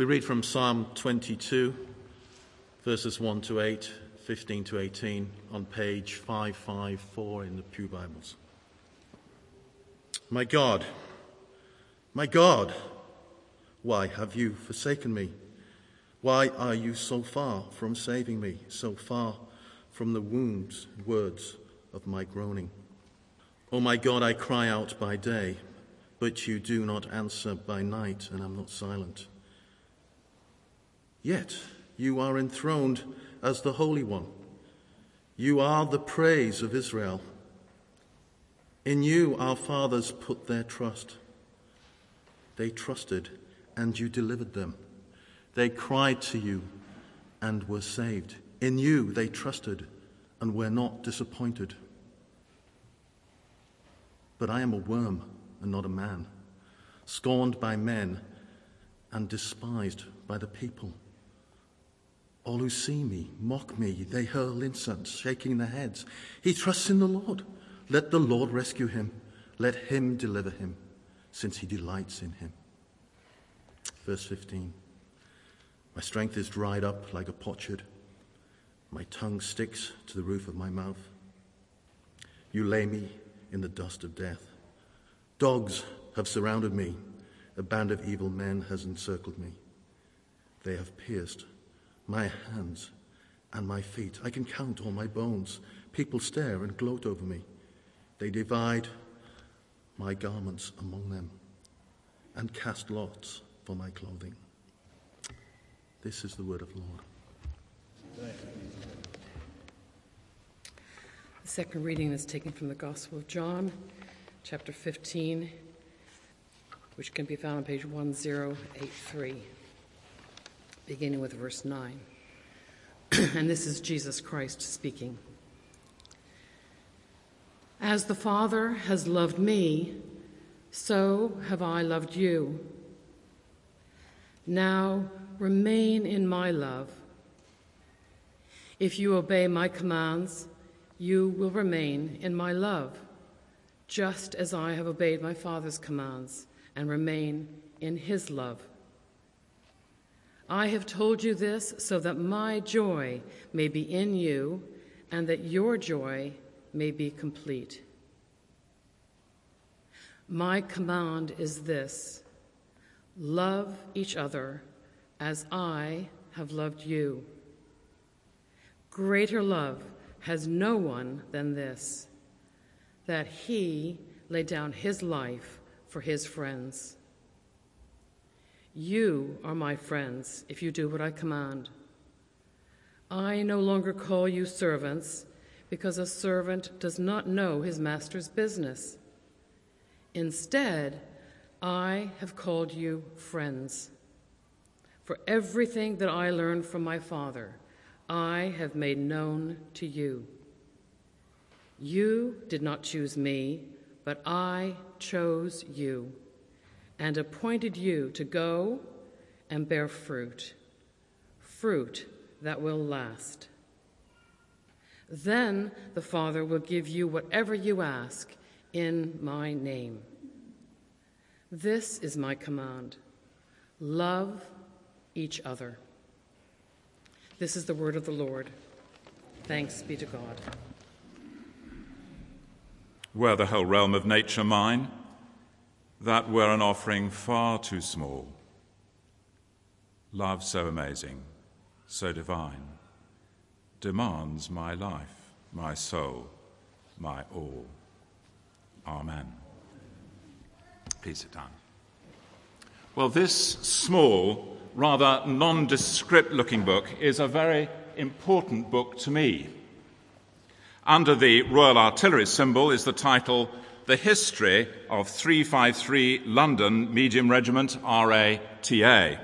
We read from Psalm 22, verses 1 to 8, 15 to 18, on page 554 in the Pew Bibles. My God, my God, why have you forsaken me? Why are you so far from saving me, so far from the wounds, words of my groaning? O oh my God, I cry out by day, but you do not answer by night, and I'm not silent. Yet you are enthroned as the Holy One. You are the praise of Israel. In you our fathers put their trust. They trusted, and you delivered them. They cried to you and were saved. In you they trusted and were not disappointed. But I am a worm and not a man, scorned by men and despised by the people. All who see me mock me. They hurl insults, shaking their heads. He trusts in the Lord. Let the Lord rescue him. Let him deliver him, since he delights in him. Verse 15 My strength is dried up like a potsherd. My tongue sticks to the roof of my mouth. You lay me in the dust of death. Dogs have surrounded me. A band of evil men has encircled me. They have pierced my hands and my feet. I can count all my bones. People stare and gloat over me. They divide my garments among them and cast lots for my clothing. This is the word of the Lord. The second reading is taken from the Gospel of John, chapter 15, which can be found on page 1083, beginning with verse 9. and this is Jesus Christ speaking. As the Father has loved me, so have I loved you. Now remain in my love. If you obey my commands, you will remain in my love, just as I have obeyed my Father's commands and remain in his love. I have told you this so that my joy may be in you and that your joy may be complete. My command is this love each other as I have loved you. Greater love has no one than this that he laid down his life for his friends. You are my friends if you do what I command. I no longer call you servants because a servant does not know his master's business. Instead, I have called you friends. For everything that I learned from my Father, I have made known to you. You did not choose me, but I chose you and appointed you to go and bear fruit, fruit that will last. Then the Father will give you whatever you ask in my name. This is my command love each other. This is the word of the Lord. Thanks be to God. Were the whole realm of nature mine, that were an offering far too small. Love so amazing, so divine, demands my life, my soul, my all. Amen. Please sit down. Well, this small, rather nondescript looking book is a very important book to me. Under the Royal Artillery symbol is the title The History of 353 London Medium Regiment RATA, a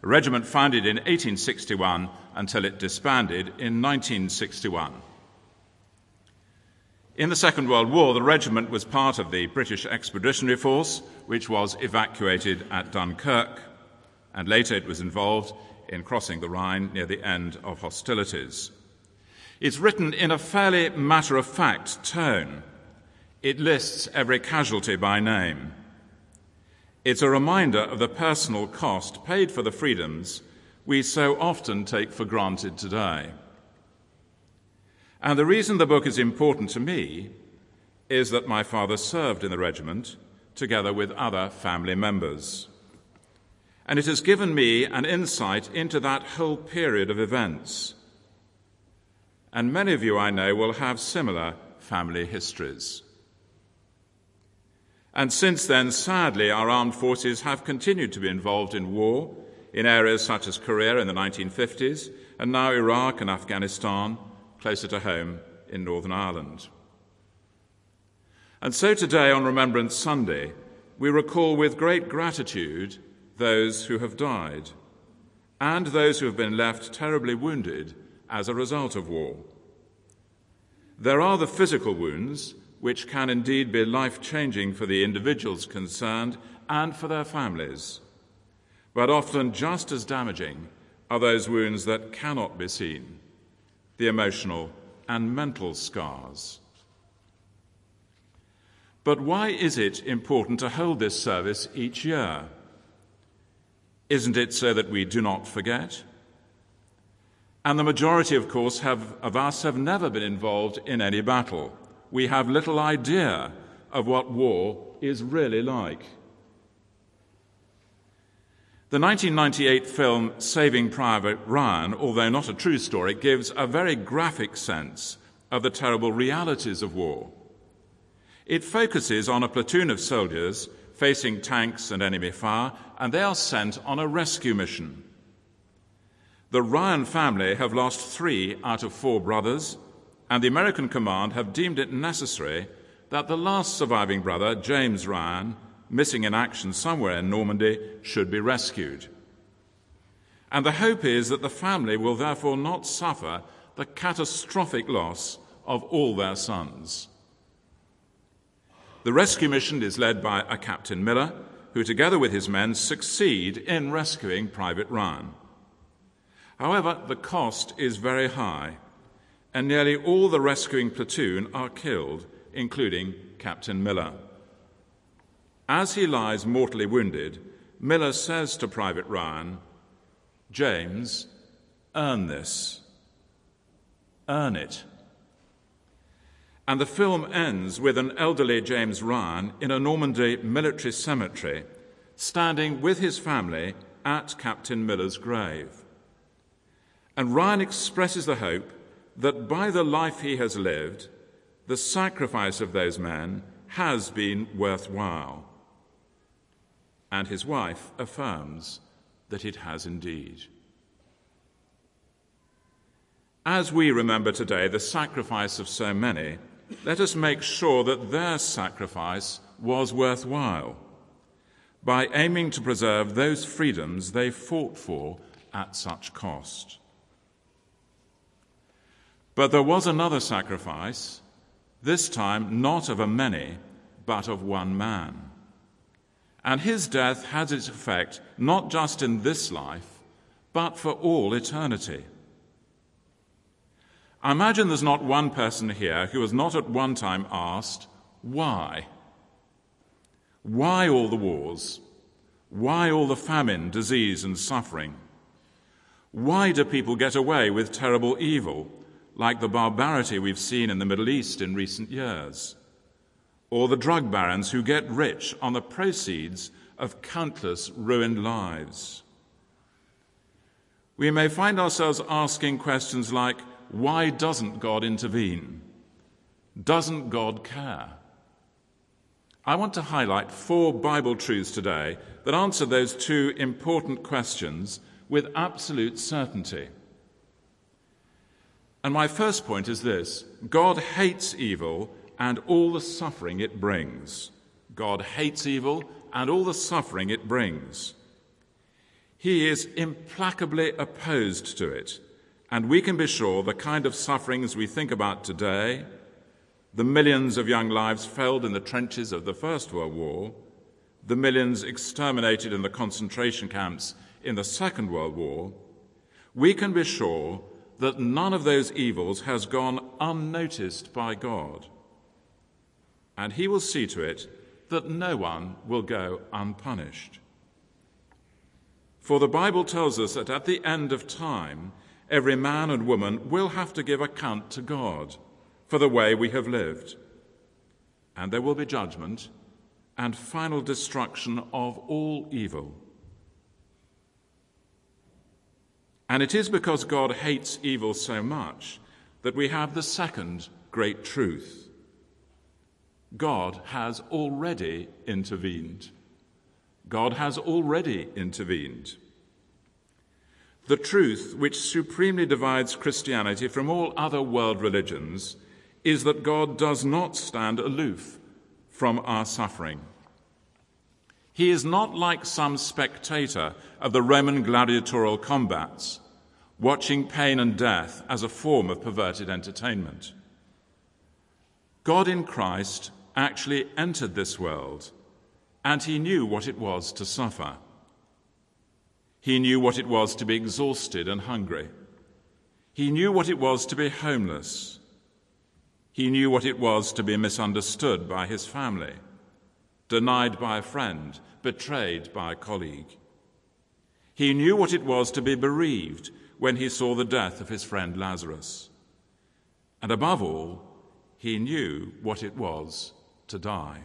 regiment founded in 1861 until it disbanded in 1961. In the Second World War, the regiment was part of the British Expeditionary Force, which was evacuated at Dunkirk, and later it was involved in crossing the Rhine near the end of hostilities. It's written in a fairly matter of fact tone. It lists every casualty by name. It's a reminder of the personal cost paid for the freedoms we so often take for granted today. And the reason the book is important to me is that my father served in the regiment together with other family members. And it has given me an insight into that whole period of events. And many of you I know will have similar family histories. And since then, sadly, our armed forces have continued to be involved in war in areas such as Korea in the 1950s, and now Iraq and Afghanistan, closer to home in Northern Ireland. And so today, on Remembrance Sunday, we recall with great gratitude those who have died and those who have been left terribly wounded as a result of war. There are the physical wounds, which can indeed be life changing for the individuals concerned and for their families. But often just as damaging are those wounds that cannot be seen, the emotional and mental scars. But why is it important to hold this service each year? Isn't it so that we do not forget? And the majority, of course, have, of us have never been involved in any battle. We have little idea of what war is really like. The 1998 film Saving Private Ryan, although not a true story, gives a very graphic sense of the terrible realities of war. It focuses on a platoon of soldiers facing tanks and enemy fire, and they are sent on a rescue mission. The Ryan family have lost three out of four brothers, and the American command have deemed it necessary that the last surviving brother, James Ryan, missing in action somewhere in Normandy, should be rescued. And the hope is that the family will therefore not suffer the catastrophic loss of all their sons. The rescue mission is led by a Captain Miller, who, together with his men, succeed in rescuing Private Ryan. However, the cost is very high, and nearly all the rescuing platoon are killed, including Captain Miller. As he lies mortally wounded, Miller says to Private Ryan, James, earn this. Earn it. And the film ends with an elderly James Ryan in a Normandy military cemetery, standing with his family at Captain Miller's grave. And Ryan expresses the hope that by the life he has lived, the sacrifice of those men has been worthwhile. And his wife affirms that it has indeed. As we remember today the sacrifice of so many, let us make sure that their sacrifice was worthwhile by aiming to preserve those freedoms they fought for at such cost. But there was another sacrifice, this time not of a many, but of one man. And his death has its effect not just in this life, but for all eternity. I imagine there's not one person here who has not at one time asked, why? Why all the wars? Why all the famine, disease, and suffering? Why do people get away with terrible evil? Like the barbarity we've seen in the Middle East in recent years, or the drug barons who get rich on the proceeds of countless ruined lives. We may find ourselves asking questions like why doesn't God intervene? Doesn't God care? I want to highlight four Bible truths today that answer those two important questions with absolute certainty. And my first point is this God hates evil and all the suffering it brings. God hates evil and all the suffering it brings. He is implacably opposed to it. And we can be sure the kind of sufferings we think about today, the millions of young lives felled in the trenches of the First World War, the millions exterminated in the concentration camps in the Second World War, we can be sure that none of those evils has gone unnoticed by God. And he will see to it that no one will go unpunished. For the Bible tells us that at the end of time, every man and woman will have to give account to God for the way we have lived. And there will be judgment and final destruction of all evil. And it is because God hates evil so much that we have the second great truth God has already intervened. God has already intervened. The truth which supremely divides Christianity from all other world religions is that God does not stand aloof from our suffering. He is not like some spectator of the Roman gladiatorial combats, watching pain and death as a form of perverted entertainment. God in Christ actually entered this world, and he knew what it was to suffer. He knew what it was to be exhausted and hungry. He knew what it was to be homeless. He knew what it was to be misunderstood by his family, denied by a friend, betrayed by a colleague. He knew what it was to be bereaved when he saw the death of his friend Lazarus. And above all, he knew what it was to die.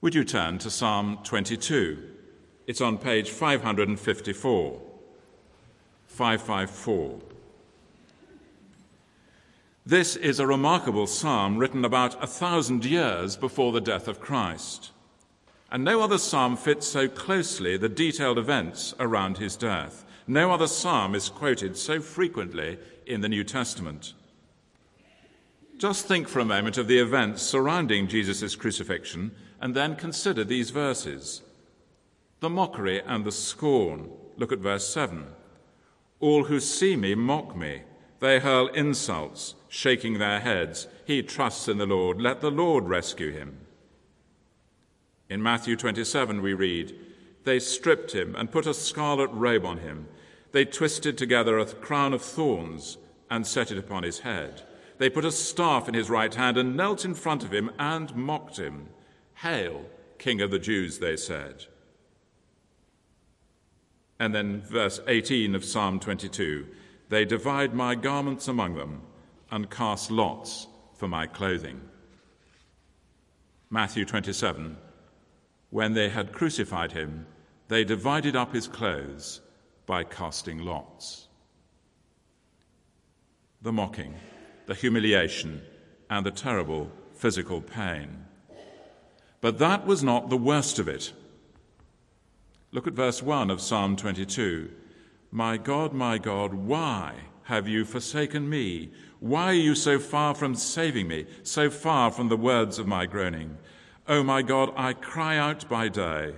Would you turn to Psalm 22? It's on page 554. 554. This is a remarkable psalm written about a thousand years before the death of Christ. And no other psalm fits so closely the detailed events around his death. No other psalm is quoted so frequently in the New Testament. Just think for a moment of the events surrounding Jesus' crucifixion and then consider these verses. The mockery and the scorn. Look at verse 7. All who see me mock me. They hurl insults, shaking their heads. He trusts in the Lord. Let the Lord rescue him. In Matthew 27, we read, They stripped him and put a scarlet robe on him. They twisted together a crown of thorns and set it upon his head. They put a staff in his right hand and knelt in front of him and mocked him. Hail, King of the Jews, they said. And then verse 18 of Psalm 22 They divide my garments among them and cast lots for my clothing. Matthew 27 When they had crucified him, they divided up his clothes by casting lots. The mocking the humiliation, and the terrible physical pain. But that was not the worst of it. Look at verse 1 of Psalm 22. My God, my God, why have you forsaken me? Why are you so far from saving me, so far from the words of my groaning? O oh my God, I cry out by day,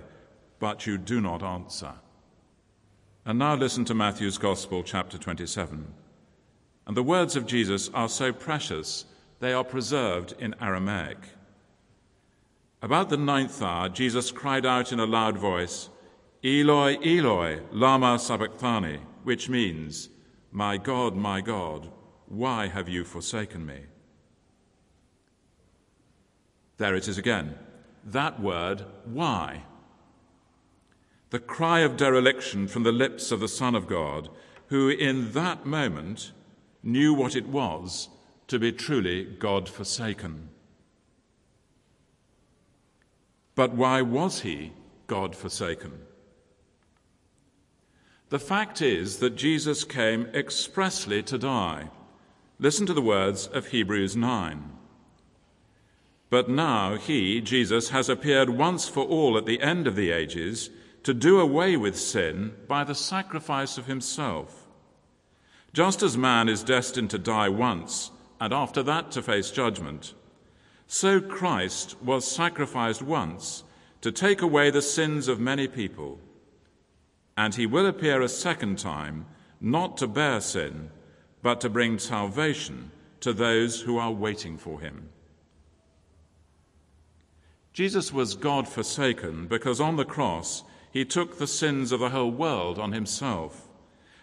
but you do not answer. And now listen to Matthew's Gospel, chapter 27. And the words of Jesus are so precious, they are preserved in Aramaic. About the ninth hour, Jesus cried out in a loud voice, Eloi, Eloi, lama sabachthani, which means, My God, my God, why have you forsaken me? There it is again. That word, why. The cry of dereliction from the lips of the Son of God, who in that moment knew what it was to be truly God forsaken. But why was he God forsaken? The fact is that Jesus came expressly to die. Listen to the words of Hebrews 9. But now he, Jesus, has appeared once for all at the end of the ages to do away with sin by the sacrifice of himself. Just as man is destined to die once and after that to face judgment, so Christ was sacrificed once to take away the sins of many people. And he will appear a second time, not to bear sin, but to bring salvation to those who are waiting for him. Jesus was God forsaken because on the cross he took the sins of the whole world on himself.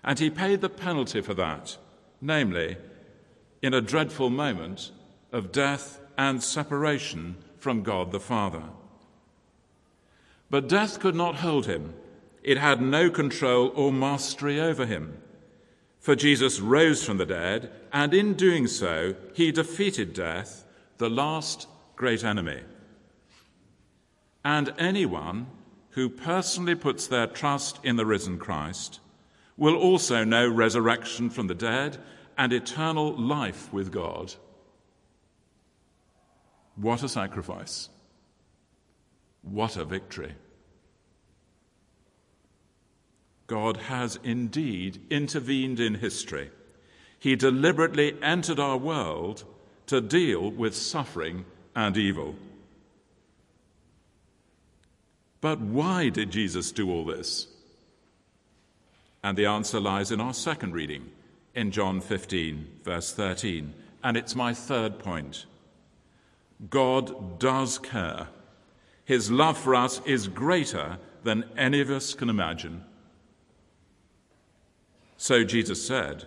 And he paid the penalty for that, namely, in a dreadful moment of death and separation from God the Father. But death could not hold him, it had no control or mastery over him. For Jesus rose from the dead, and in doing so, he defeated death, the last great enemy. And anyone who personally puts their trust in the risen Christ will also know resurrection from the dead and eternal life with God. What a sacrifice! What a victory! God has indeed intervened in history. He deliberately entered our world to deal with suffering and evil. But why did Jesus do all this? And the answer lies in our second reading in John 15, verse 13. And it's my third point. God does care. His love for us is greater than any of us can imagine. So Jesus said,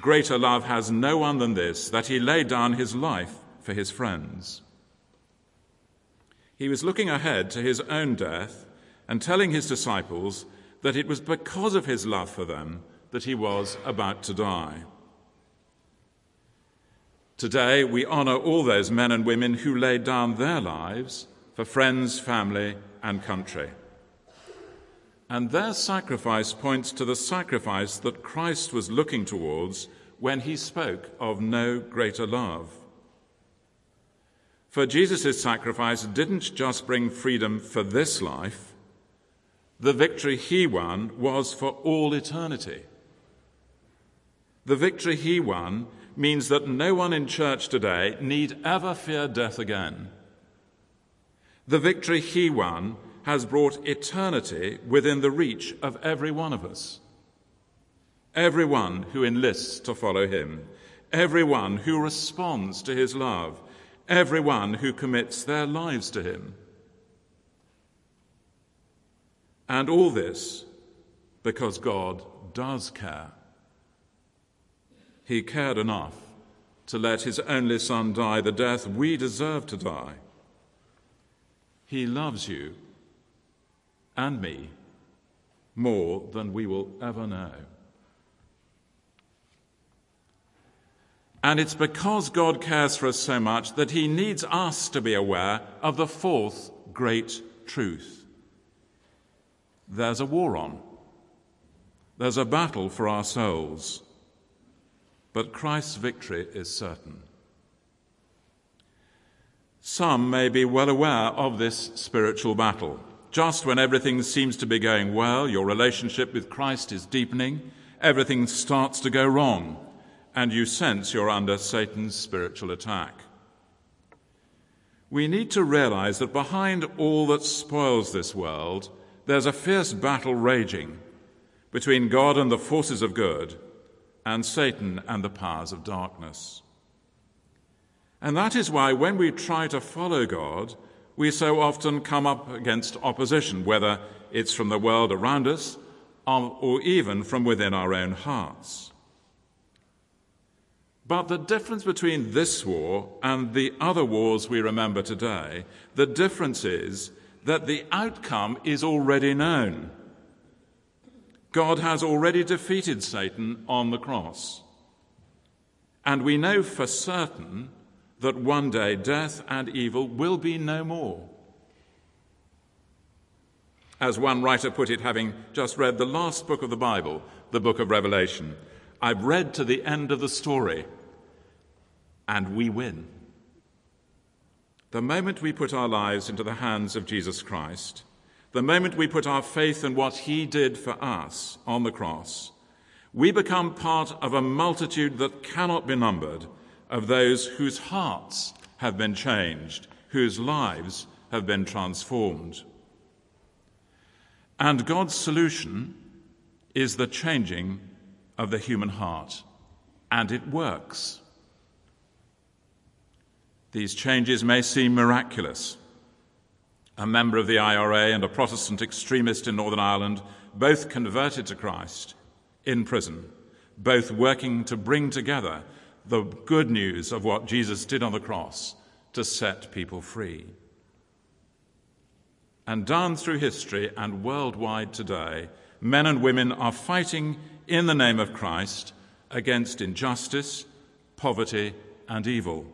Greater love has no one than this, that he laid down his life for his friends. He was looking ahead to his own death and telling his disciples that it was because of his love for them that he was about to die. Today, we honor all those men and women who laid down their lives for friends, family, and country. And their sacrifice points to the sacrifice that Christ was looking towards when he spoke of no greater love. For Jesus' sacrifice didn't just bring freedom for this life, the victory he won was for all eternity. The victory he won means that no one in church today need ever fear death again. The victory he won has brought eternity within the reach of every one of us. Everyone who enlists to follow him, everyone who responds to his love, everyone who commits their lives to him. And all this because God does care. He cared enough to let his only son die the death we deserve to die. He loves you and me more than we will ever know. And it's because God cares for us so much that he needs us to be aware of the fourth great truth there's a war on. There's a battle for our souls. But Christ's victory is certain. Some may be well aware of this spiritual battle. Just when everything seems to be going well, your relationship with Christ is deepening, everything starts to go wrong, and you sense you're under Satan's spiritual attack. We need to realize that behind all that spoils this world, there's a fierce battle raging between God and the forces of good and Satan and the powers of darkness. And that is why when we try to follow God, we so often come up against opposition, whether it's from the world around us or even from within our own hearts. But the difference between this war and the other wars we remember today, the difference is that the outcome is already known. God has already defeated Satan on the cross. And we know for certain that one day death and evil will be no more. As one writer put it, having just read the last book of the Bible, the book of Revelation, I've read to the end of the story, and we win. The moment we put our lives into the hands of Jesus Christ, the moment we put our faith in what he did for us on the cross, we become part of a multitude that cannot be numbered of those whose hearts have been changed, whose lives have been transformed. And God's solution is the changing of the human heart, and it works. These changes may seem miraculous. A member of the IRA and a Protestant extremist in Northern Ireland, both converted to Christ in prison, both working to bring together the good news of what Jesus did on the cross to set people free. And down through history and worldwide today, men and women are fighting in the name of Christ against injustice, poverty, and evil.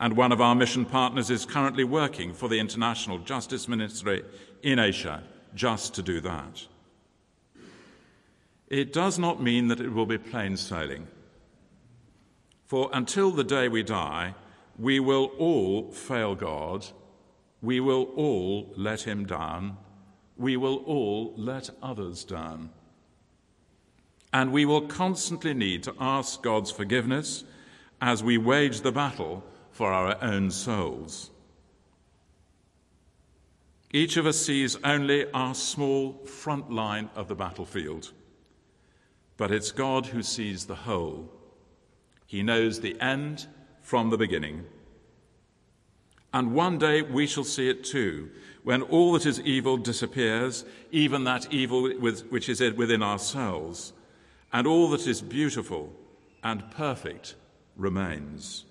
And one of our mission partners is currently working for the International Justice Ministry in Asia just to do that. It does not mean that it will be plain sailing. For until the day we die, we will all fail God, we will all let Him down, we will all let others down. And we will constantly need to ask God's forgiveness as we wage the battle for our own souls. Each of us sees only our small front line of the battlefield, but it's God who sees the whole. He knows the end from the beginning. And one day we shall see it too, when all that is evil disappears, even that evil which is within ourselves, and all that is beautiful and perfect remains.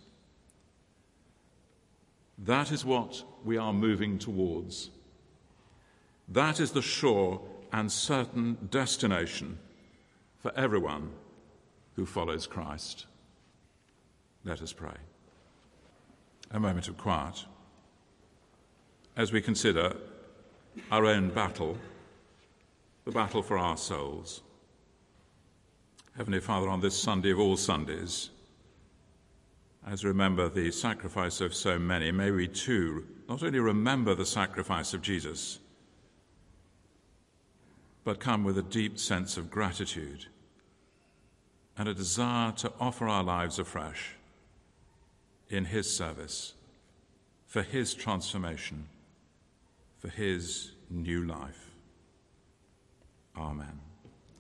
That is what we are moving towards. That is the sure and certain destination for everyone who follows Christ. Let us pray. A moment of quiet as we consider our own battle, the battle for our souls. Heavenly Father, on this Sunday of all Sundays, as we remember the sacrifice of so many, may we too not only remember the sacrifice of Jesus, but come with a deep sense of gratitude and a desire to offer our lives afresh in His service, for His transformation, for His new life. Amen.